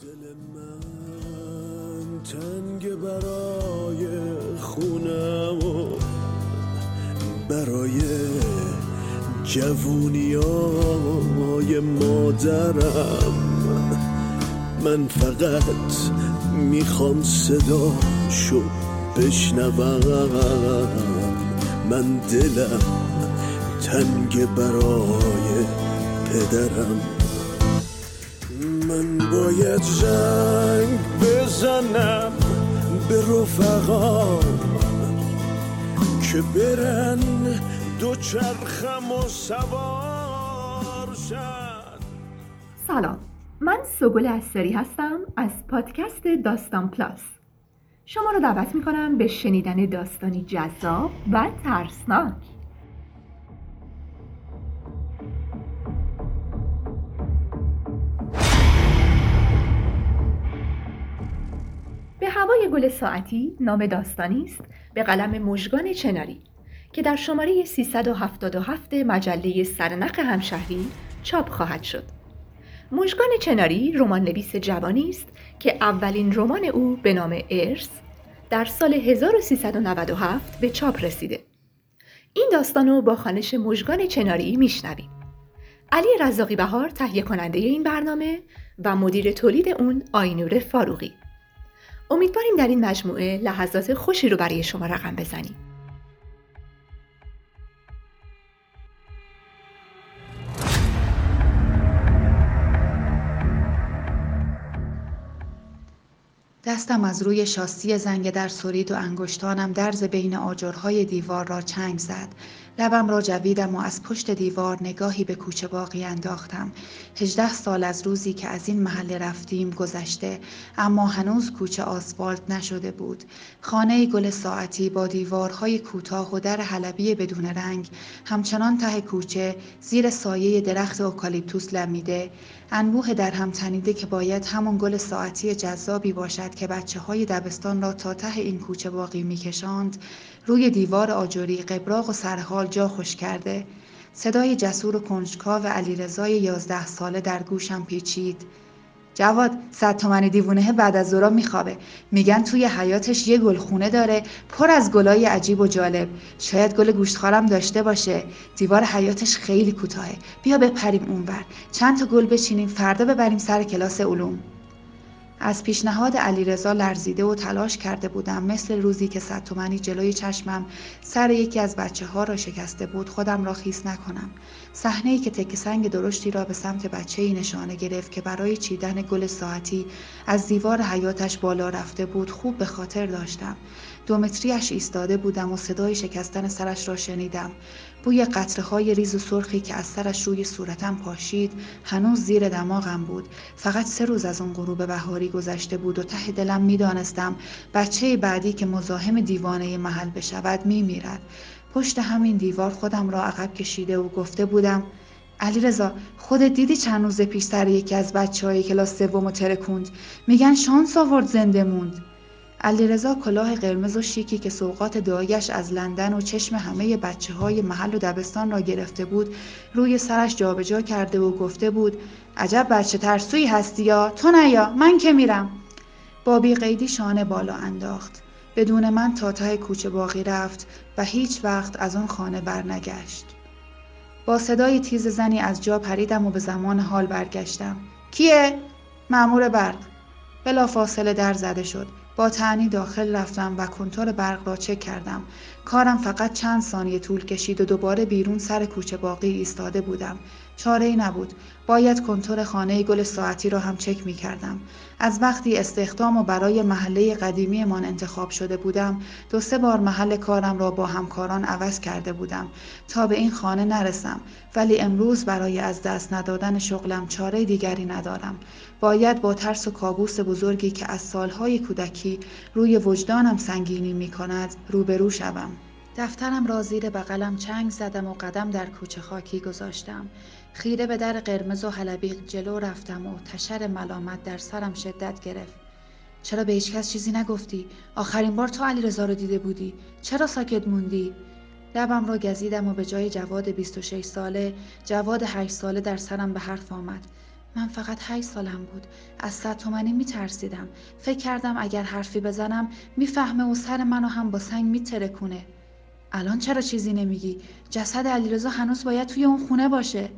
دل من تنگ برای خونم و برای جوونیای مادرم. من فقط می‌خوام صداشو بشنوم. من دلم تنگ برای پدرم. من باید زنگ بزنم به رفقام که برن دو چرخم و سوار شد سلام. من سگل استری هستم از پادکست داستان پلاس. شما رو دعوت می کنم به شنیدن داستانی جذاب و ترسناک. هوای گل ساعتی نام داستانی است به قلم مژگان چناری که در شماره 377 مجله سرنق همشهری چاپ خواهد شد. مژگان چناری رمان نویس جوانی است که اولین رمان او به نام ارث در سال 1397 به چاپ رسیده. این داستان رو با خانش مژگان چناری میشنویم. علی رزاقی بهار تهیه کننده این برنامه و مدیر تولید اون آینور فاروقی. امیدواریم در این مجموعه لحظات خوشی رو برای شما رقم بزنیم. دستم از روی شاسی زنگ در سرید و انگشتانم درز بین آجرهای دیوار را چنگ زد لبم را جویدم و از پشت دیوار نگاهی به کوچه باقی انداختم. هجده سال از روزی که از این محله رفتیم گذشته اما هنوز کوچه آسفالت نشده بود. خانه گل ساعتی با دیوارهای کوتاه و در حلبی بدون رنگ همچنان ته کوچه زیر سایه درخت اوکالیپتوس لمیده. انبوه در هم تنیده که باید همون گل ساعتی جذابی باشد که بچه های دبستان را تا ته این کوچه باقی میکشاند. روی دیوار آجوری قبراق و سرحال جا خوش کرده. صدای جسور و کنجکاو علیرضای یازده ساله در گوشم پیچید. جواد صد تومنی دیوونه بعد از ظهر میخوابه. میگن توی حیاتش یه گلخونه داره پر از گلای عجیب و جالب. شاید گل گوشتخوارم داشته باشه. دیوار حیاتش خیلی کوتاهه. بیا بپریم اونور. چند تا گل بچینیم فردا ببریم سر کلاس علوم. از پیشنهاد علیرضا لرزیده و تلاش کرده بودم مثل روزی که صد تومنی جلوی چشمم سر یکی از بچه ها را شکسته بود خودم را خیس نکنم. صحنه ای که تک سنگ درشتی را به سمت بچه ای نشانه گرفت که برای چیدن گل ساعتی از دیوار حیاتش بالا رفته بود خوب به خاطر داشتم. دومتریش ایستاده بودم و صدای شکستن سرش را شنیدم. بوی قطره های ریز و سرخی که از سرش روی صورتم پاشید هنوز زیر دماغم بود. فقط سه روز از اون غروب بهاری گذشته بود و ته دلم می‌دانستم بچه بعدی که مزاحم دیوانه محل بشود میمیرد. پشت همین دیوار خودم را عقب کشیده و گفته بودم علی رضا خودت دیدی چند روز پیش سر یکی از بچه های کلاس سوم ترکوند؟ میگن شانس آورد زنده موند. علیرضا کلاه قرمز و شیکی که سوقات دایش از لندن و چشم همه بچه های محل و دبستان را گرفته بود روی سرش جابجا کرده و گفته بود عجب بچه ترسوی هستی یا؟ تو نیا من که میرم؟ با قیدی شانه بالا انداخت. بدون من تا ته کوچه باقی رفت و هیچ وقت از آن خانه برنگشت. با صدای تیز زنی از جا پریدم و به زمان حال برگشتم. کیه؟ مأمور برق. بلا فاصله در زده شد. با تعنی داخل رفتم و کنتور برق را چک کردم. کارم فقط چند ثانیه طول کشید و دوباره بیرون سر کوچه باقی ایستاده بودم. چاره ای نبود. باید کنتور خانه گل ساعتی را هم چک می کردم از وقتی استخدام و برای محله قدیمیمان انتخاب شده بودم دو سه بار محل کارم را با همکاران عوض کرده بودم. تا به این خانه نرسم ولی امروز برای از دست ندادن شغلم چاره دیگری ندارم. باید با ترس و کابوس بزرگی که از سالهای کودکی روی وجدانم سنگینی می کند روبرو شوم. دفترم را زیر بغلم چنگ زدم و قدم در کوچه خاکی گذاشتم. خیره به در قرمز و حلبی جلو رفتم و تشر ملامت در سرم شدت گرفت. چرا به هیچکس چیزی نگفتی؟ آخرین بار تو علیرضا رو دیده بودی. چرا ساکت موندی؟ لبم را گزیدم و به جای جواد 26 ساله جواد 8 ساله در سرم به حرف آمد. من فقط هشت سالم بود. از صد تومنی میترسیدم. فکر کردم اگر حرفی بزنم می‌فهمه و سر منو هم با سنگ میترکونه. الان چرا چیزی نمیگی؟ جسد علیرضا هنوز باید توی اون خونه باشه.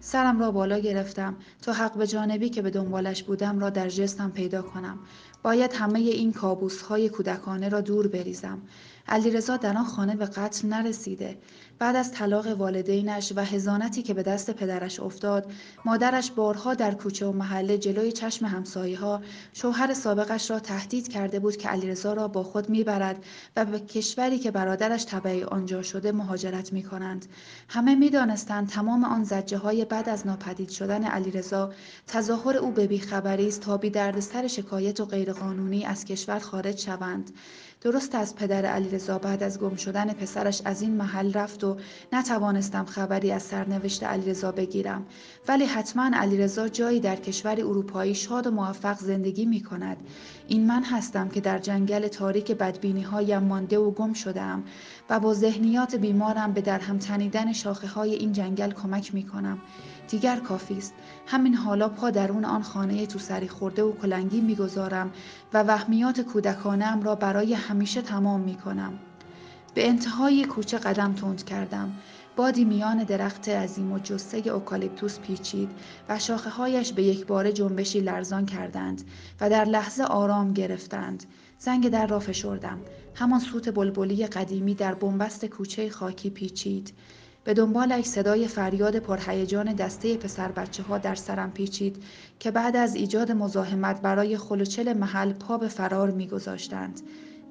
سرم را بالا گرفتم تا حق به جانبی که به دنبالش بودم را در جستم پیدا کنم. باید همه این کابوس های کودکانه را دور بریزم. علیرضا در آن خانه به قتل نرسیده بعد از طلاق والدینش و هزانتی که به دست پدرش افتاد مادرش بارها در کوچه و محله جلوی چشم همسایه ها شوهر سابقش را تهدید کرده بود که علیرضا را با خود می‌برد و به کشوری که برادرش تبعی آنجا شده مهاجرت می کنند. همه می‌دانستند تمام آن زجه های بعد از ناپدید شدن علیرضا تظاهر او به بیخبری است تا بی دردسر شکایت و غیرقانونی از کشور خارج شوند درست از پدر علیرضا بعد از گم شدن پسرش از این محل رفت و نتوانستم خبری از سرنوشت علیرضا بگیرم. ولی حتما علیرضا جایی در کشور اروپایی شاد و موفق زندگی می کند. این من هستم که در جنگل تاریک بدبینی هایم مانده و گم شدم و با ذهنیات بیمارم به درهم تنیدن شاخه های این جنگل کمک می کنم. دیگر کافی است همین حالا پا درون آن خانه تو سری خورده و کلنگی می‌گذارم و وهمیات کودکانم را برای همیشه تمام می کنم. به انتهای کوچه قدم تند کردم. بادی میان درخت عظیم و جسه اوکالیپتوس پیچید و شاخه هایش به یک بار جنبشی لرزان کردند و در لحظه آرام گرفتند. زنگ در را فشردم. همان سوت بلبلی قدیمی در بنبست کوچه خاکی پیچید. به دنبالش صدای فریاد پرهیجان دسته پسر بچه ها در سرم پیچید که بعد از ایجاد مزاحمت برای خلوچل محل پا به فرار میگذاشتند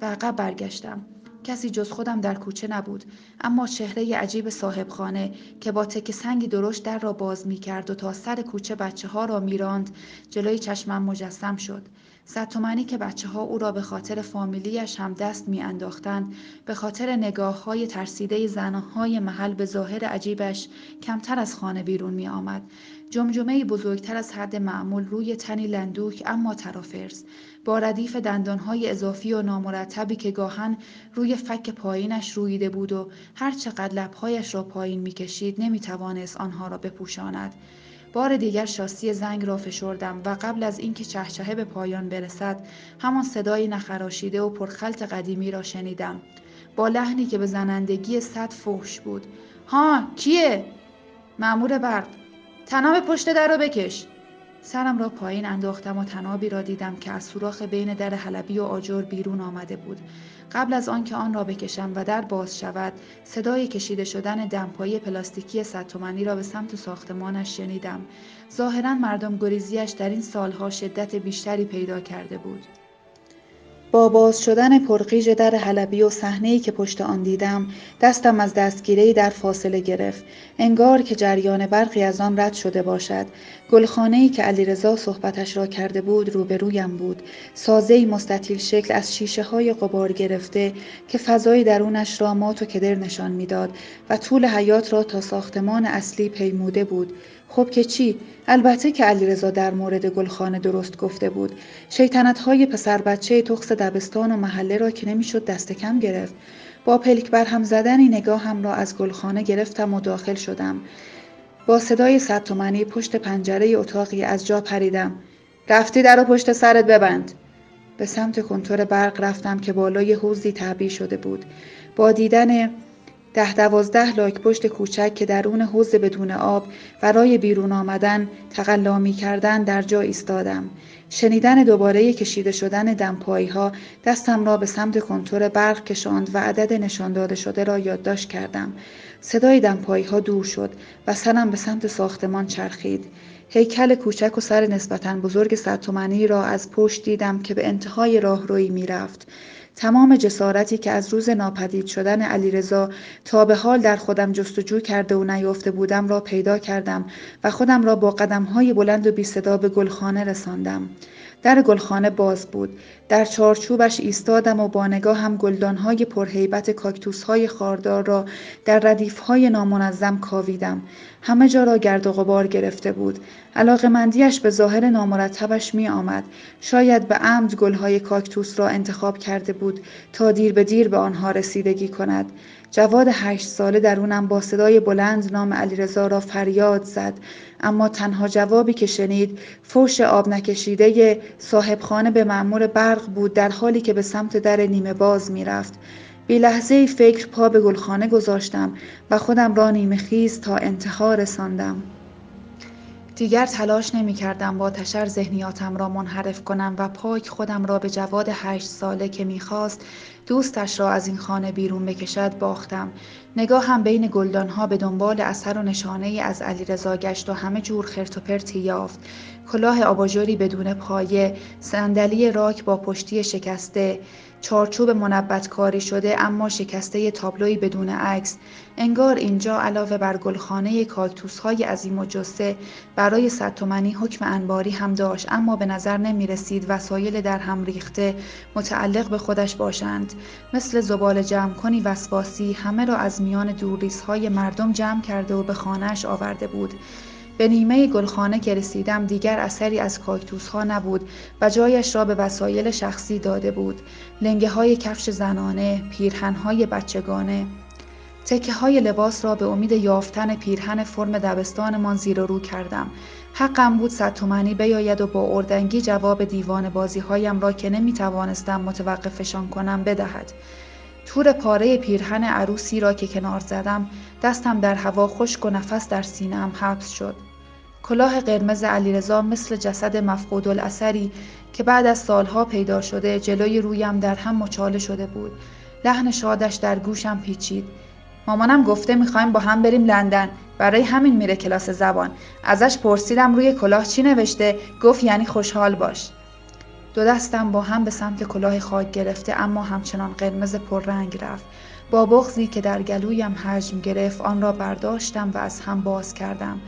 و عقب برگشتم. کسی جز خودم در کوچه نبود اما چهره عجیب صاحب خانه که با تک سنگی درشت در را باز می کرد و تا سر کوچه بچه ها را میراند جلوی چشمم مجسم شد. صد تومنی که بچه ها او را به خاطر فامیلیش هم دست می انداختند به خاطر نگاه های ترسیده زنهای محل به ظاهر عجیبش کمتر از خانه بیرون می آمد. جمجمه بزرگتر از حد معمول روی تنی لندوک اما ترافرز با ردیف دندانهای اضافی و نامرتبی که گاهن روی فک پایینش رویده بود و هر چقدر لبهایش را پایین می‌کشید نمی‌توانست آنها را بپوشاند بار دیگر شاسی زنگ را فشردم و قبل از اینکه چهچهه به پایان برسد همان صدای نخراشیده و پرخلط قدیمی را شنیدم. با لحنی که به زنندگی صد فحش بود. ها کیه؟ معمور برق. تناب پشت در رو بکش. سرم را پایین انداختم و تنابی را دیدم که از سوراخ بین در حلبی و آجر بیرون آمده بود. قبل از آنکه آن را بکشم و در باز شود صدای کشیده شدن دمپایی پلاستیکی ستومنی را به سمت ساختمانش شنیدم. ظاهرا مردم گریزیش در این سالها شدت بیشتری پیدا کرده بود. با باز شدن پرقیژ در حلبی و صحنه‌ای که پشت آن دیدم دستم از دستگیره در فاصله گرفت. انگار که جریان برقی از آن رد شده باشد. گلخانه‌ای که علیرضا صحبتش را کرده بود روبرویم بود. سازه‌ای مستطیل شکل از شیشه های قبار گرفته که فضای درونش را مات و کدر نشان می‌داد و طول حیات را تا ساختمان اصلی پیموده بود. خب که چی؟ البته که علیرضا در مورد گلخانه درست گفته بود. شیطنت های پسر بچه تخص دبستان و محله را که نمی‌شد دست کم گرفت. با پلک بر هم زدنی نگاهم را از گلخانه گرفتم و داخل شدم. با صدای صد پشت پنجره اتاقی از جا پریدم. رفتی در و پشت سرت ببند. به سمت کنتور برق رفتم که بالای حوزی تعبیه شده بود. با دیدن ده دوازده لاک پشت کوچک که درون حوز بدون آب برای بیرون آمدن تقلا کردن در جا ایستادم. شنیدن دوباره کشیده شدن دمپایی ها دستم را به سمت کنتور برق کشاند و عدد نشان داده شده را یادداشت کردم. صدای دمپایی ها دور شد و سرم به سمت ساختمان چرخید. هیکل کوچک و سر نسبتا بزرگ صد را از پشت دیدم که به انتهای راهروی می‌رفت تمام جسارتی که از روز ناپدید شدن علیرضا تا به حال در خودم جستجو کرده و نیافته بودم را پیدا کردم و خودم را با قدمهای بلند و بی صدا به گلخانه رساندم. در گلخانه باز بود. در چارچوبش ایستادم و با نگاه هم گلدانهای پرهیبت کاکتوسهای خاردار را در ردیفهای نامنظم کاویدم. همه جا را گرد و غبار گرفته بود مندیش به ظاهر نامرتبش می آمد شاید به عمد گلهای کاکتوس را انتخاب کرده بود تا دیر به دیر به آنها رسیدگی کند جواد هشت ساله درونم با صدای بلند نام علیرضا را فریاد زد اما تنها جوابی که شنید فوش آب نکشیده صاحب خانه به معمور برق بود در حالی که به سمت در نیمه باز می‌رفت. بی لحظه فکر پا به گلخانه گذاشتم و خودم را نیمه خیز تا انتها رساندم. دیگر تلاش نمی کردم با تشر ذهنیاتم را منحرف کنم و پاک خودم را به جواد هشت ساله که می‌خواست دوستش را از این خانه بیرون بکشد باختم. نگاه هم بین گلدانها به دنبال اثر و نشانه ای از علیرضا گشت و همه جور خرت و پرتی یافت. کلاه آباژوری بدون پایه صندلی راک با پشتی شکسته چارچوب منبت کاری شده اما شکسته تابلوی بدون عکس. انگار اینجا علاوه بر گلخانه کاکتوس های عظیم و جسه برای صد تومنی حکم انباری هم داشت اما به نظر نمی رسید وسایل در هم ریخته متعلق به خودش باشند. مثل زبال جمع کنی وسواسی همه را از میان دوریس های مردم جمع کرده و به خانهش آورده بود. به نیمه گلخانه که رسیدم دیگر اثری از کاکتوس ها نبود و جایش را به وسایل شخصی داده بود. لنگه های کفش زنانه پیرهن های بچگانه. تکه های لباس را به امید یافتن پیرهن فرم دبستانمان زیر رو کردم. حقم بود صد تومنی بیاید و با اردنگی جواب دیوان بازی هایم را که نمی توانستم متوقفشان کنم بدهد. تور پاره پیرهن عروسی را که کنار زدم دستم در هوا خشک و نفس در سینهام حبس شد. کلاه قرمز علیرضا مثل جسد مفقود الاثری که بعد از سالها پیدا شده جلوی رویم در هم مچاله شده بود. لحن شادش در گوشم پیچید. مامانم گفته می‌خوایم با هم بریم لندن. برای همین میره کلاس زبان. ازش پرسیدم روی کلاه چی نوشته؟ گفت یعنی خوشحال باش. دو دستم با هم به سمت کلاه خاک گرفته اما همچنان قرمز پررنگ رفت. با بغزی که در گلویم حجم گرفت آن را برداشتم و از هم باز کردم.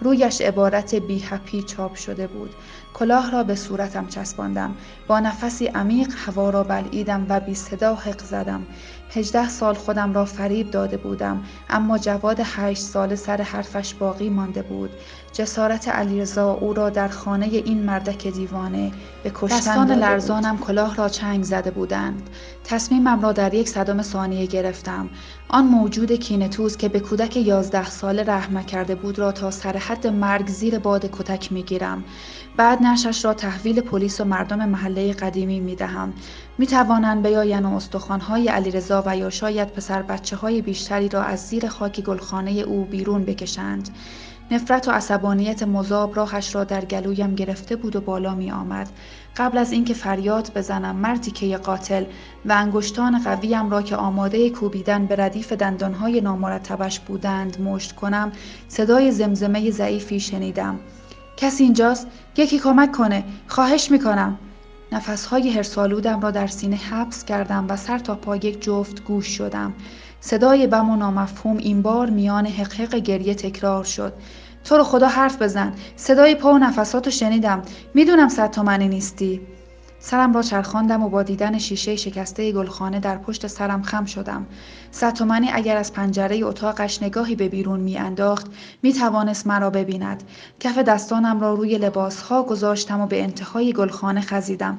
رویش عبارت بی هپی چاپ شده بود. کلاه را به صورتم چسباندم. با نفسی عمیق هوا را بلعیدم و بی صدا حق زدم. هجده سال خودم را فریب داده بودم اما جواد هشت سال سر حرفش باقی مانده بود. جسارت علیرضا او را در خانه این مردک دیوانه به کشتن دستان لرزانم کلاه را چنگ زده بودند. تصمیمم را در یک صدم ثانیه گرفتم. آن موجود کینتوز که به کودک یازده ساله رحمه کرده بود را تا سر حد مرگ زیر باد کتک می‌گیرم. بعد نشش را تحویل پلیس و مردم محله قدیمی می دهم. می توانند بیاین و استخوانهای علیرضا و یا شاید پسر بچه های بیشتری را از زیر خاک گلخانه او بیرون بکشند. نفرت و عصبانیت مذاب راهش را در گلویم گرفته بود و بالا می آمد. قبل از اینکه فریاد بزنم مردی که قاتل و انگشتان قویم را که آماده کوبیدن به ردیف دندانهای نامرتبش بودند مشت کنم صدای زمزمه ضعیفی شنیدم کسی اینجاست یکی کمک کنه خواهش می‌کنم نفسهای هرسالودم را در سینه حبس کردم و سر تا پا یک جفت گوش شدم. صدای بم و نامفهوم این بار میان حقحق گریه تکرار شد. تو رو خدا حرف بزن. صدای پا و نفساتو شنیدم. می‌دونم صد تومنی نیستی. سرم را چرخاندم و با دیدن شیشه شکسته گلخانه در پشت سرم خم شدم. ستومنی اگر از پنجره اتاقش نگاهی به بیرون میانداخت می توانست مرا ببیند. کف دستانم را روی لباسها گذاشتم و به انتهای گلخانه خزیدم.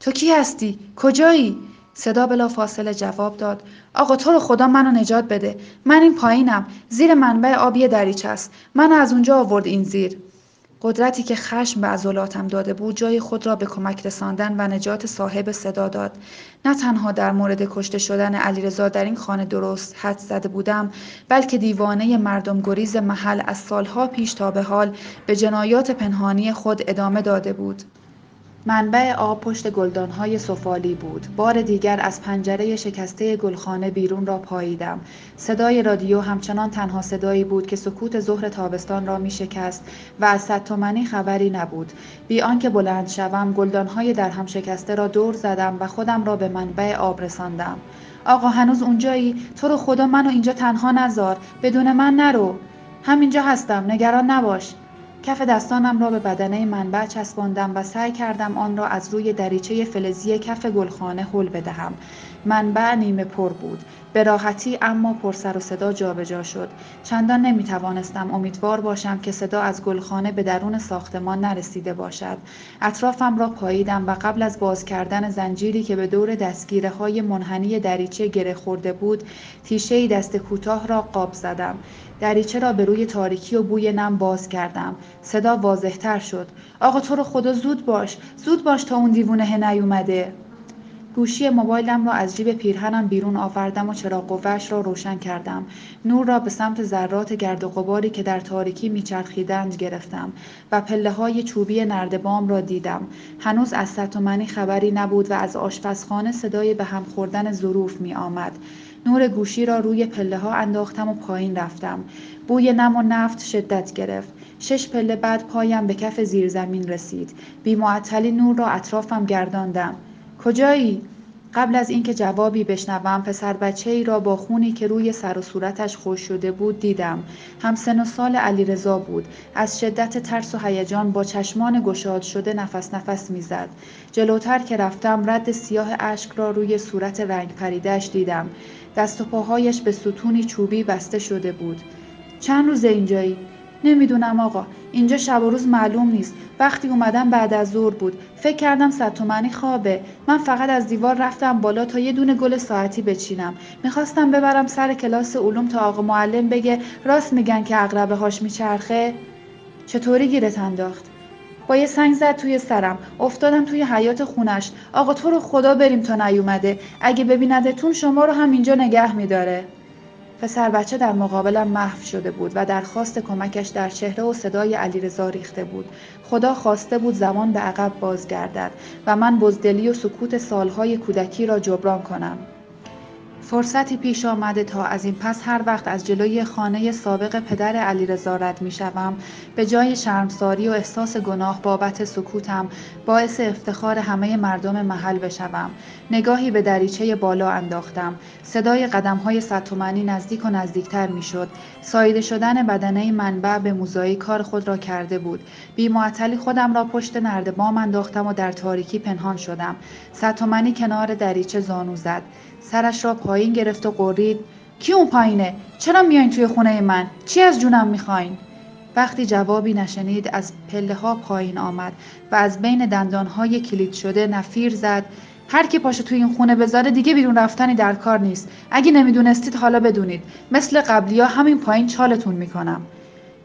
تو کی هستی؟ کجایی؟ صدا بلا فاصله جواب داد آقا تو رو خدا منو نجات بده من این پایینم زیر منبع آبی دریچه است منو از اونجا آورد این زیر قدرتی که خشم به عضلاتم داده بود جای خود را به کمک رساندن و نجات صاحب صدا داد. نه تنها در مورد کشته شدن علیرضا در این خانه درست حد زده بودم بلکه دیوانه مردم گریز محل از سالها پیش تا به حال به جنایات پنهانی خود ادامه داده بود. منبع آب پشت گلدانهای سفالی بود. بار دیگر از پنجره شکسته گلخانه بیرون را پاییدم. صدای رادیو همچنان تنها صدایی بود که سکوت ظهر تابستان را می شکست و از تومنی خبری نبود. بی آنکه بلند شوم گلدانهای در هم شکسته را دور زدم و خودم را به منبع آب رساندم. آقا هنوز اونجایی؟ تو رو خدا منو اینجا تنها نزار. بدون من نرو. همینجا هستم. نگران نباش. کف دستانم را به بدنه منبع چسباندم و سعی کردم آن را از روی دریچه فلزی کف گلخانه حل بدهم. منبع نیمه پر بود. به راحتی اما پر سر و صدا جابجا شد. چندان نمی توانستم امیدوار باشم که صدا از گلخانه به درون ساختمان نرسیده باشد. اطرافم را پاییدم و قبل از باز کردن زنجیری که به دور دستگیره های منحنی دریچه گره خورده بود تیشه دست کوتاه را قاب زدم. دریچه را به روی تاریکی و بوی نم باز کردم. صدا واضحتر شد. آقا تو رو خدا زود باش زود باش تا اون دیوونه نیومده. گوشی موبایلم را از جیب پیرهنم بیرون آوردم و چراغ قوهش را روشن کردم. نور را به سمت ذرات گرد و غباری که در تاریکی میچرخیدند گرفتم و پله های چوبی نردبام را دیدم. هنوز از ستومنی خبری نبود و از آشپزخانه صدای به هم خوردن ظروف می آمد نور گوشی را روی پله ها انداختم و پایین رفتم. بوی نم و نفت شدت گرفت. شش پله بعد پایم به کف زیرزمین رسید. بی نور را اطرافم گرداندم. کجایی؟ قبل از اینکه جوابی بشنوم پسر بچه ای را با خونی که روی سر و صورتش خوش شده بود دیدم. هم سن و سال علیرضا بود. از شدت ترس و هیجان با چشمان گشاد شده نفس نفس می‌زد. جلوتر که رفتم رد سیاه اشک را روی صورت رنگ پریدهش دیدم. دست و پاهایش به ستونی چوبی بسته شده بود. چند روز اینجایی؟ نمی‌دونم آقا. اینجا شب و روز معلوم نیست. وقتی اومدم بعد از ظهر بود. فکر کردم صد خوابه. من فقط از دیوار رفتم بالا تا یه دونه گل ساعتی بچینم. می‌خواستم ببرم سر کلاس علوم تا آقا معلم بگه راست میگن که اقربه هاش میچرخه. چطوری گیرت انداخت؟ با یه سنگ زد توی سرم. افتادم توی حیات خونش. آقا تو رو خدا بریم تا نیومده. اگه ببیندتون شما رو هم اینجا نگه میداره. پسر بچه در مقابلم محو شده بود و درخواست کمکش در چهره و صدای علیرضا ریخته بود. خدا خواسته بود زمان به عقب بازگردد و من بزدلی و سکوت سالهای کودکی را جبران کنم. فرصتی پیش آمده تا از این پس هر وقت از جلوی خانه سابق پدر علیرضا رد می شوم به جای شرمساری و احساس گناه بابت سکوتم باعث افتخار همه مردم محل بشوم. نگاهی به دریچه بالا انداختم. صدای قدم های نزدیک و نزدیکتر می شد. سایده شدن بدنه منبع به موزایی کار خود را کرده بود. بی معطلی خودم را پشت نردبام انداختم و در تاریکی پنهان شدم. ستومنی کنار دریچه زانو زد. سرش را پایین گرفت و قرید کی اون پایینه؟ چرا میایین توی خونه من؟ چی از جونم می‌خواین؟ وقتی جوابی نشنید از پله ها پایین آمد و از بین دندان های کلید شده نفیر زد. هر کی پاشو توی این خونه بذاره دیگه بیرون رفتنی در کار نیست. اگه نمی‌دونستید حالا بدونید. مثل قبلی ها همین پایین چالتون می‌کنم.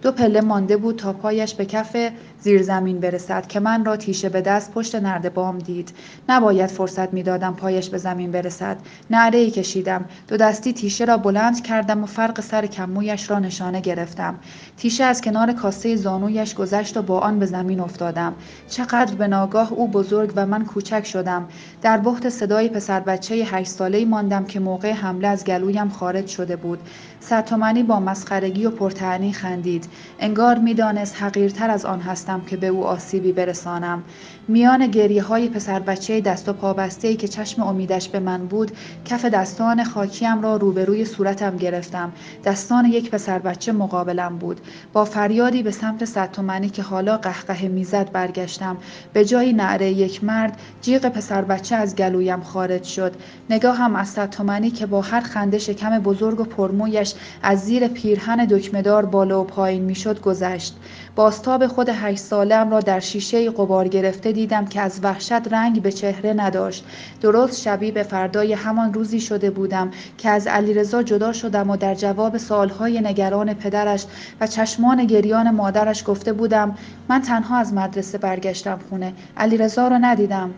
دو پله مانده بود تا پایش به کف زیر زمین برسد که من را تیشه به دست پشت نردبام دید. نباید فرصت می‌دادم پایش به زمین برسد. نعره ای کشیدم. دو دستی تیشه را بلند کردم و فرق سر کمویش را نشانه گرفتم. تیشه از کنار کاسه زانویش گذشت و با آن به زمین افتادم. چقدر به ناگاه او بزرگ و من کوچک شدم. در بحت صدای پسر بچه هشت ساله ماندم که موقع حمله از گلویم خارج شده بود. ستومنی با مسخرگی و پرتعنی خندید. انگار می‌دانست حقیرتر از آن هستم. که به او آسیبی برسانم. میان گریه های پسر بچه دست و پابسته ای که چشم امیدش به من بود کف دستان خاکیم را روبروی صورتم گرفتم. دستان یک پسر بچه مقابلم بود. با فریادی به سمت ستومنی که حالا قهقه می‌زد برگشتم. به جای نعره یک مرد جیغ پسر بچه از گلویم خارج شد. نگاهم از ستومنی که با هر خنده شکم بزرگ و پرمویش از زیر پیرهن دکمهدار بالا و پایین می‌شد گذشت. باستاب خود هشت سالم را در شیشه قبار گرفته دیدم که از وحشت رنگ به چهره نداشت. درست شبیه به فردای همان روزی شده بودم که از علیرضا جدا شدم و در جواب سالهای نگران پدرش و چشمان گریان مادرش گفته بودم من تنها از مدرسه برگشتم خونه. علیرضا را ندیدم.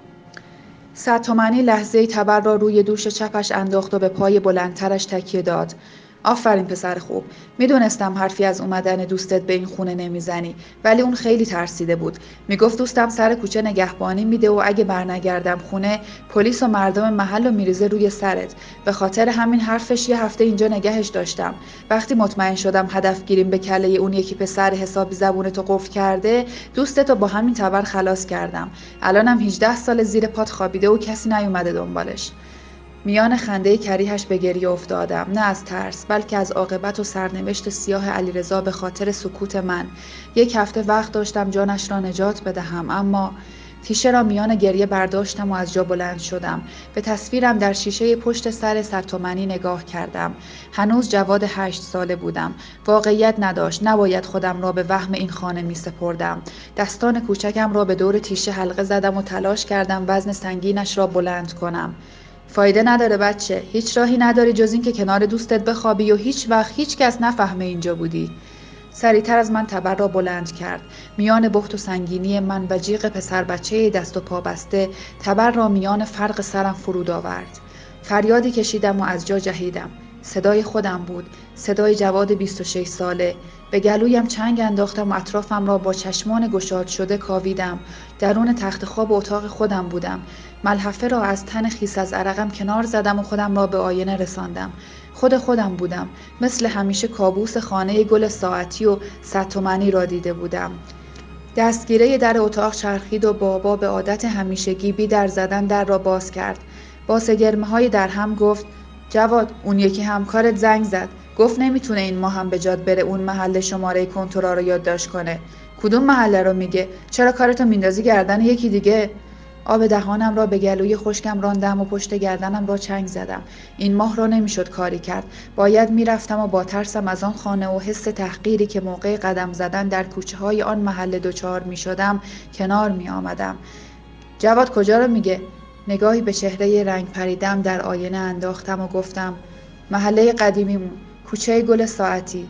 ستومنی لحظه تبر را روی دوش چپش انداخت و به پای بلندترش تکیه داد. آفرین پسر خوب. می‌دونستم حرفی از اومدن دوستت به این خونه نمی‌زنی ولی اون خیلی ترسیده بود. می‌گفت دوستم سر کوچه نگهبانی میده و اگه برنگردم خونه پلیس و مردم محل رو میریزه روی سرت. به خاطر همین حرفش یه هفته اینجا نگهش داشتم. وقتی مطمئن شدم هدف گیریم به کله اون یکی پسر حسابی زبونتو قفل کرده دوستتو با همین تبر خلاص کردم. الانم 18 سال زیر پات خوابیده و کسی نیومده دنبالش. میان خنده کریهش به گریه افتادم نه از ترس بلکه از عاقبت و سرنوشت سیاه علیرضا به خاطر سکوت من. یک هفته وقت داشتم جانش را نجات بدهم اما تیشه را میان گریه برداشتم و از جا بلند شدم. به تصویرم در شیشه پشت سر ستومنی نگاه کردم. هنوز جواد هشت ساله بودم. واقعیت نداشت. نباید خودم را به وهم این خانه می سپردم. دستان کوچکم را به دور تیشه حلقه زدم و تلاش کردم وزن سنگینش را بلند کنم. فایده نداره بچه. هیچ راهی نداری جز اینکه کنار دوستت بخوابی و هیچ وقت هیچ کس نفهمه اینجا بودی. سریعتر از من تبر را بلند کرد. میان بخت و سنگینی من و جیغ پسر بچه دست و پا بسته تبر را میان فرق سرم فرود آورد. فریادی کشیدم و از جا جهیدم. صدای خودم بود. صدای جواد 26 ساله. به گلویم چنگ انداختم و اطرافم را با چشمان گشاد شده کاویدم. درون تخت خواب اتاق خودم بودم. ملحفه را از تن خیس از عرقم کنار زدم و خودم را به آینه رساندم. خود خودم بودم. مثل همیشه کابوس خانه گل ساعتی و ستومنی را دیده بودم. دستگیره در اتاق چرخید و بابا به عادت همیشگی بی در زدن در را باز کرد. با سگرمه های در هم گفت جواد اون یکی همکارت زنگ زد. گفت نمی‌تونه این ماه هم به جاد بره اون محل شماره کنترل رو یادداشت کنه. کدوم محله رو میگه؟ چرا کارتو میندازی گردن یکی دیگه؟ آب دهانم را به گلوی خشکم راندم و پشت گردنم را چنگ زدم. این ماه را نمی‌شد کاری کرد. باید می‌رفتم و با ترسم از آن خانه و حس تحقیری که موقع قدم زدن در کوچه های آن محله دچار می شدم کنار می آمدم جواد کجا رو میگه؟ نگاهی به چهره رنگ پریدم در آینه انداختم و گفتم محله قدیمیمون. کوچه گل ساعتی.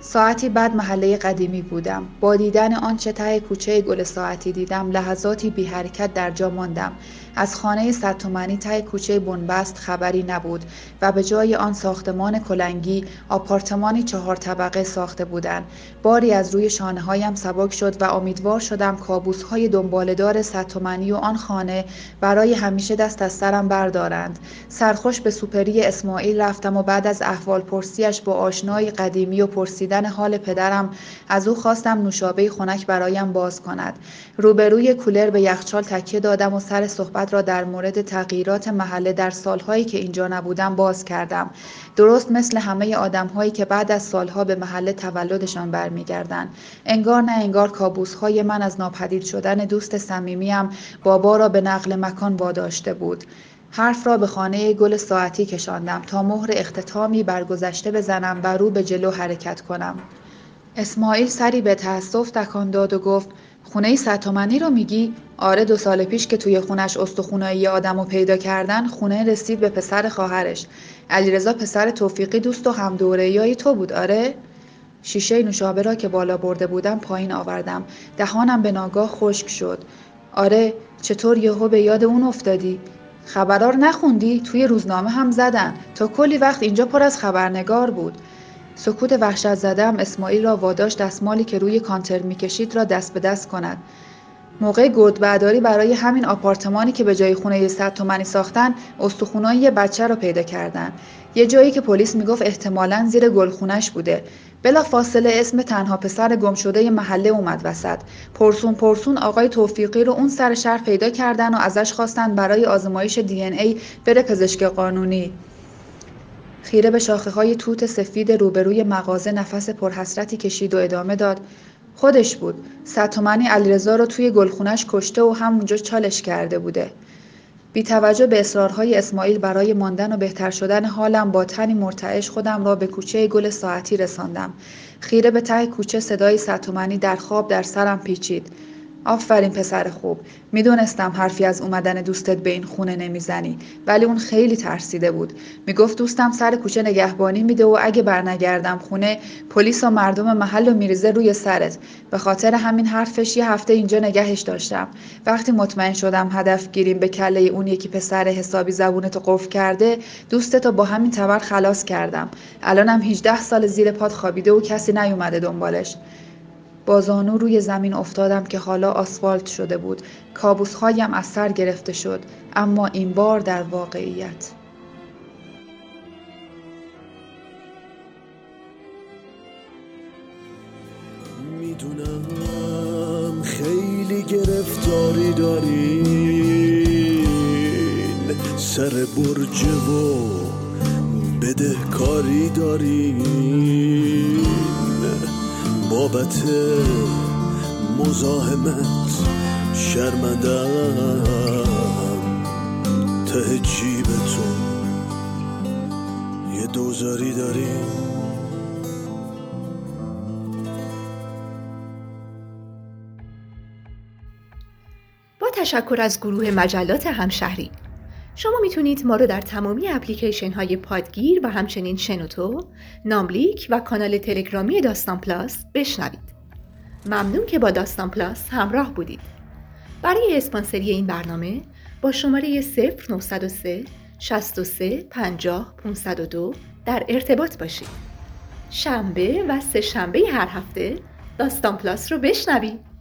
ساعتی بعد محله قدیمی بودم. با دیدن آنچه ته کوچه گل ساعتی دیدم لحظاتی بی حرکت در جا ماندم. از خانه صد تومنی ته کوچه بنبست خبری نبود و به جای آن ساختمان کلنگی آپارتمانی چهار طبقه ساخته بودند. باری از روی شانه هایم سبک شد و امیدوار شدم کابوس های دنبالدار صد تومنی و آن خانه برای همیشه دست از سرم بردارند. سرخوش به سوپری اسماعیل رفتم و بعد از احوال پرسیش با آشنایی قدیمی و پرسیدن حال پدرم از او خواستم نوشابه خنک برایم باز کند. روبروی کولر به یخچال تکیه دادم و سر صحبت را در مورد تغییرات محله در سالهایی که اینجا نبودم باز کردم. درست مثل همه آدمهایی که بعد از سالها به محله تولدشان برمیگردند. انگار نه انگار کابوسهای من از ناپدید شدن دوست صمیمیم بابا را به نقل مکان واداشته بود. حرف را به خانه گل ساعتی کشاندم تا مهر اختتامی برگذشته بزنم و رو به جلو حرکت کنم. اسماعیل سری به تأسف تکان داد و گفت خونه ستومنی رو میگی؟ آره دو سال پیش که توی خونش استخونایی آدم رو پیدا کردن خونه رسید به پسر خواهرش. علیرضا پسر توفیقی دوست و هم دوره تو بود آره؟ شیشه نوشابه را که بالا برده بودم پایین آوردم. دهانم به ناگاه خشک شد. آره چطور یهو به یاد اون افتادی؟ خبرار نخوندی؟ توی روزنامه هم زدن. تا کلی وقت اینجا پر از خبرنگار بود. سکوت وحشت زدم اسماعیل را واداشت دستمالی که روی کانتر می‌کشید را دست به دست کند. موقع گرد برای همین آپارتمانی که به جای خونه 100 تومنی ساختن استخونای یه بچه رو پیدا کردن. یه جایی که پلیس می‌گفت احتمالا زیر گلخونش بوده. بلا فاصله اسم تنها پسر گم شده محله اومد وسط. پرسون پرسون آقای توفیقی رو اون سر شهر پیدا کردن و ازش خواستن برای آزمایش دی ای بره پزشک قانونی. خیره به شاخه های توت سفید روبروی مغازه نفس پرحسرتی کشید و ادامه داد. خودش بود. ستومنی علیرضا رو توی گلخونش کشته و همونجا چالش کرده بوده. بی توجه به اصرارهای اسماعیل برای ماندن و بهتر شدن حالم با تنی مرتعش خودم را به کوچه گل ساعتی رساندم. خیره به ته کوچه صدای ستومنی در خواب در سرم پیچید. آفرین پسر خوب. می‌دونستم حرفی از اومدن دوستت به این خونه نمی‌زنی ولی اون خیلی ترسیده بود. می‌گفت دوستم سر کوچه نگهبانی میده و اگه برنگردم خونه پلیس و مردم محل و میریزه روی سرت. به خاطر همین حرفش یه هفته اینجا نگهش داشتم. وقتی مطمئن شدم هدف گیریم به کله اون یکی پسر حسابی زبونتو قفل کرده دوستتو با همین تبر خلاص کردم. الانم 18 سال زیر پاد خوابیده و کسی نیومده دنبالش. با زانو روی زمین افتادم که حالا آسفالت شده بود. کابوسهایم از سر گرفته شد اما این بار در واقعیت. می‌دونم خیلی گرفتاری دارین. سر برج و بدهکاری دارین. بابت مزاحمت شرمندم ته جیب تو یه دوزاری داریم. با تشکر از گروه مجلات همشهری. شما می‌تونید ما رو در تمامی اپلیکیشن های پادگیر و همچنین شنوتو، ناملیک و کانال تلگرامی داستان پلاس بشنوید. ممنون که با داستان پلاس همراه بودید. برای اسپانسری این برنامه با شماره 0903 63 50 502 در ارتباط باشید. شنبه و سه شنبه هر هفته داستان پلاس رو بشنوید.